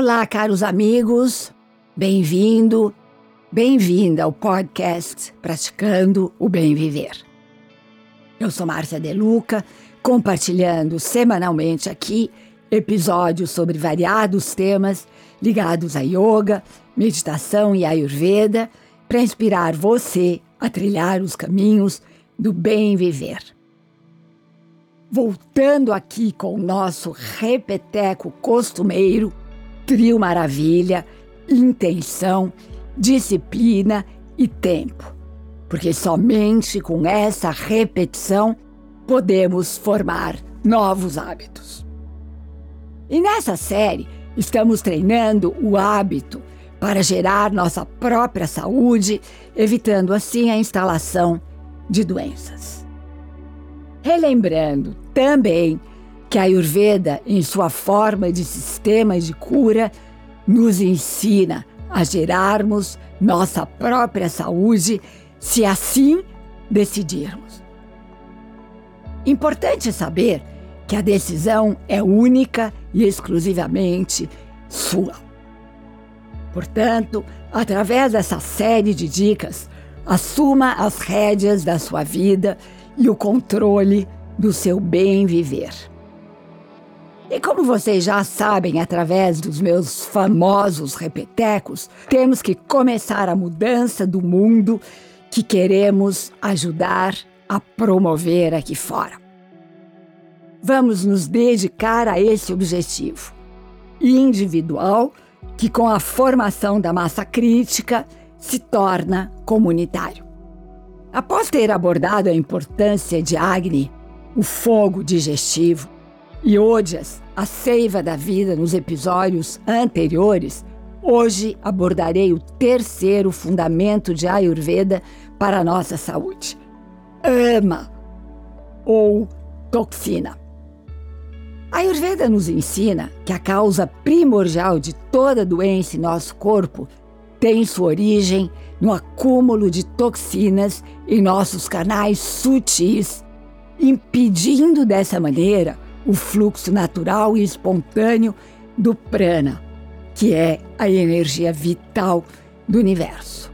Olá, caros amigos, bem-vindo, bem-vinda ao podcast Praticando o Bem Viver. Eu sou Márcia Deluca, compartilhando semanalmente aqui episódios sobre variados temas ligados a yoga, meditação e ayurveda para inspirar você a trilhar os caminhos do bem viver. Voltando aqui com o nosso repeteco costumeiro, trio maravilha, intenção, disciplina e tempo. Porque somente com essa repetição podemos formar novos hábitos. E nessa série, estamos treinando o hábito para gerar nossa própria saúde, evitando assim a instalação de doenças. Relembrando também que a Ayurveda, em sua forma de sistema de cura, nos ensina a gerarmos nossa própria saúde se assim decidirmos. Importante saber que a decisão é única e exclusivamente sua. Portanto, através dessa série de dicas, assuma as rédeas da sua vida e o controle do seu bem viver. E como vocês já sabem através dos meus famosos repetecos, temos que começar a mudança do mundo que queremos ajudar a promover aqui fora. Vamos nos dedicar a esse objetivo individual que, com a formação da massa crítica, se torna comunitário. Após ter abordado a importância de Agni, o fogo digestivo, e Odias, a seiva da vida nos episódios anteriores, hoje abordarei o terceiro fundamento de Ayurveda para a nossa saúde: ama ou toxina. A Ayurveda nos ensina que a causa primordial de toda doença em nosso corpo tem sua origem no acúmulo de toxinas em nossos canais sutis, impedindo dessa maneira o fluxo natural e espontâneo do prana, que é a energia vital do universo.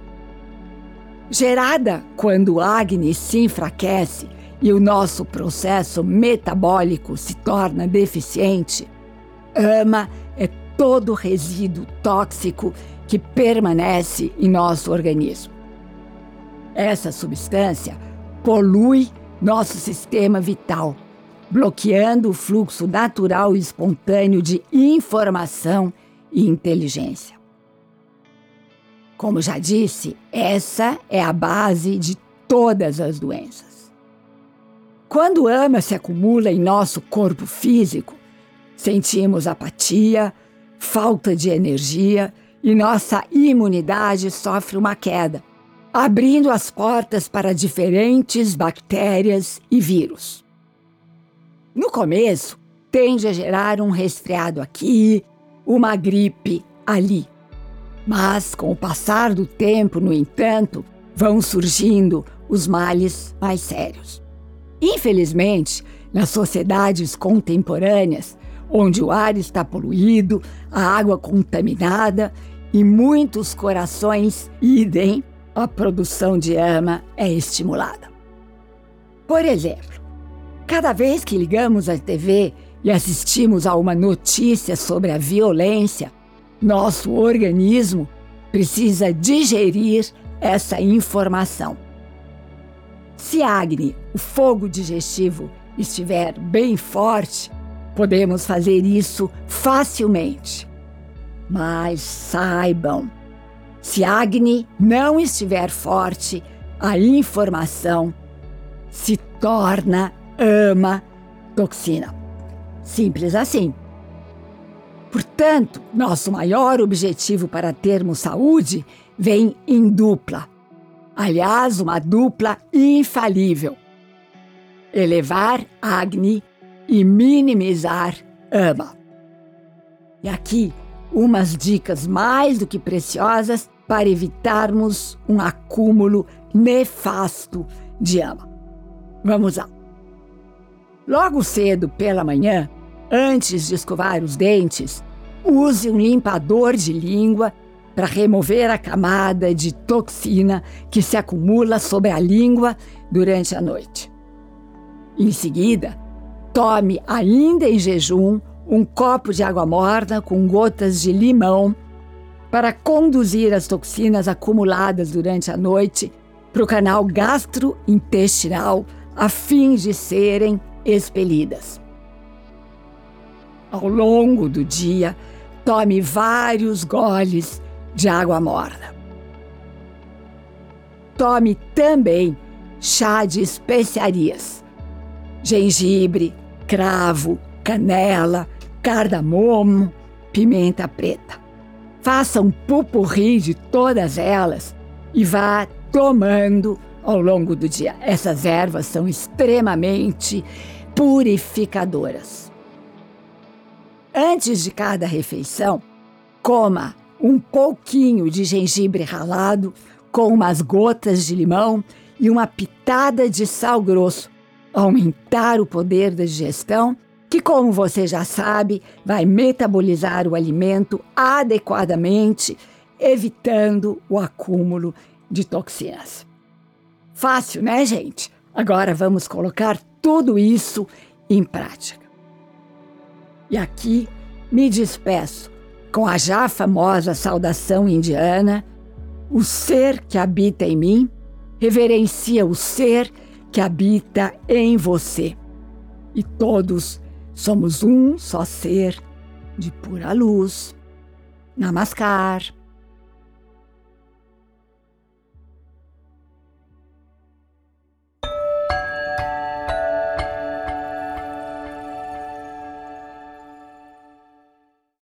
Gerada quando o Agni se enfraquece e o nosso processo metabólico se torna deficiente, ama é todo resíduo tóxico que permanece em nosso organismo. Essa substância polui nosso sistema vital bloqueando o fluxo natural e espontâneo de informação e inteligência. Como já disse, essa é a base de todas as doenças. Quando ama se acumula em nosso corpo físico, sentimos apatia, falta de energia e nossa imunidade sofre uma queda, abrindo as portas para diferentes bactérias e vírus. No começo, tende a gerar um resfriado aqui, uma gripe ali. Mas, com o passar do tempo, no entanto, vão surgindo os males mais sérios. Infelizmente, nas sociedades contemporâneas, onde o ar está poluído, a água contaminada e muitos corações idem, a produção de ama é estimulada. Por exemplo, Cada vez que ligamos a TV e assistimos a uma notícia sobre a violência, nosso organismo precisa digerir essa informação. Se Agni, o fogo digestivo, estiver bem forte, podemos fazer isso facilmente. Mas saibam, se Agni não estiver forte, a informação se torna ama toxina. Simples assim. Portanto, nosso maior objetivo para termos saúde vem em dupla. Aliás, uma dupla infalível: elevar Agni e minimizar Ama. E aqui, umas dicas mais do que preciosas para evitarmos um acúmulo nefasto de ama. Vamos lá. Logo cedo pela manhã, antes de escovar os dentes, use um limpador de língua para remover a camada de toxina que se acumula sobre a língua durante a noite. Em seguida, tome, ainda em jejum, um copo de água morna com gotas de limão para conduzir as toxinas acumuladas durante a noite para o canal gastrointestinal a fim de serem expelidas. Ao longo do dia, tome vários goles de água morna. Tome também chá de especiarias: gengibre, cravo, canela, cardamomo, pimenta preta. Faça um pupurri de todas elas e vá tomando ao longo do dia. Essas ervas são extremamente purificadoras. Antes de cada refeição, coma um pouquinho de gengibre ralado com umas gotas de limão e uma pitada de sal grosso. Aumentar o poder da digestão que, como você já sabe, vai metabolizar o alimento adequadamente, evitando o acúmulo de toxinas. Fácil, né, gente? Agora vamos colocar tudo isso em prática. E aqui me despeço com a já famosa saudação indiana: o ser que habita em mim reverencia o ser que habita em você. E todos Somos um só ser de pura luz. Namaskar.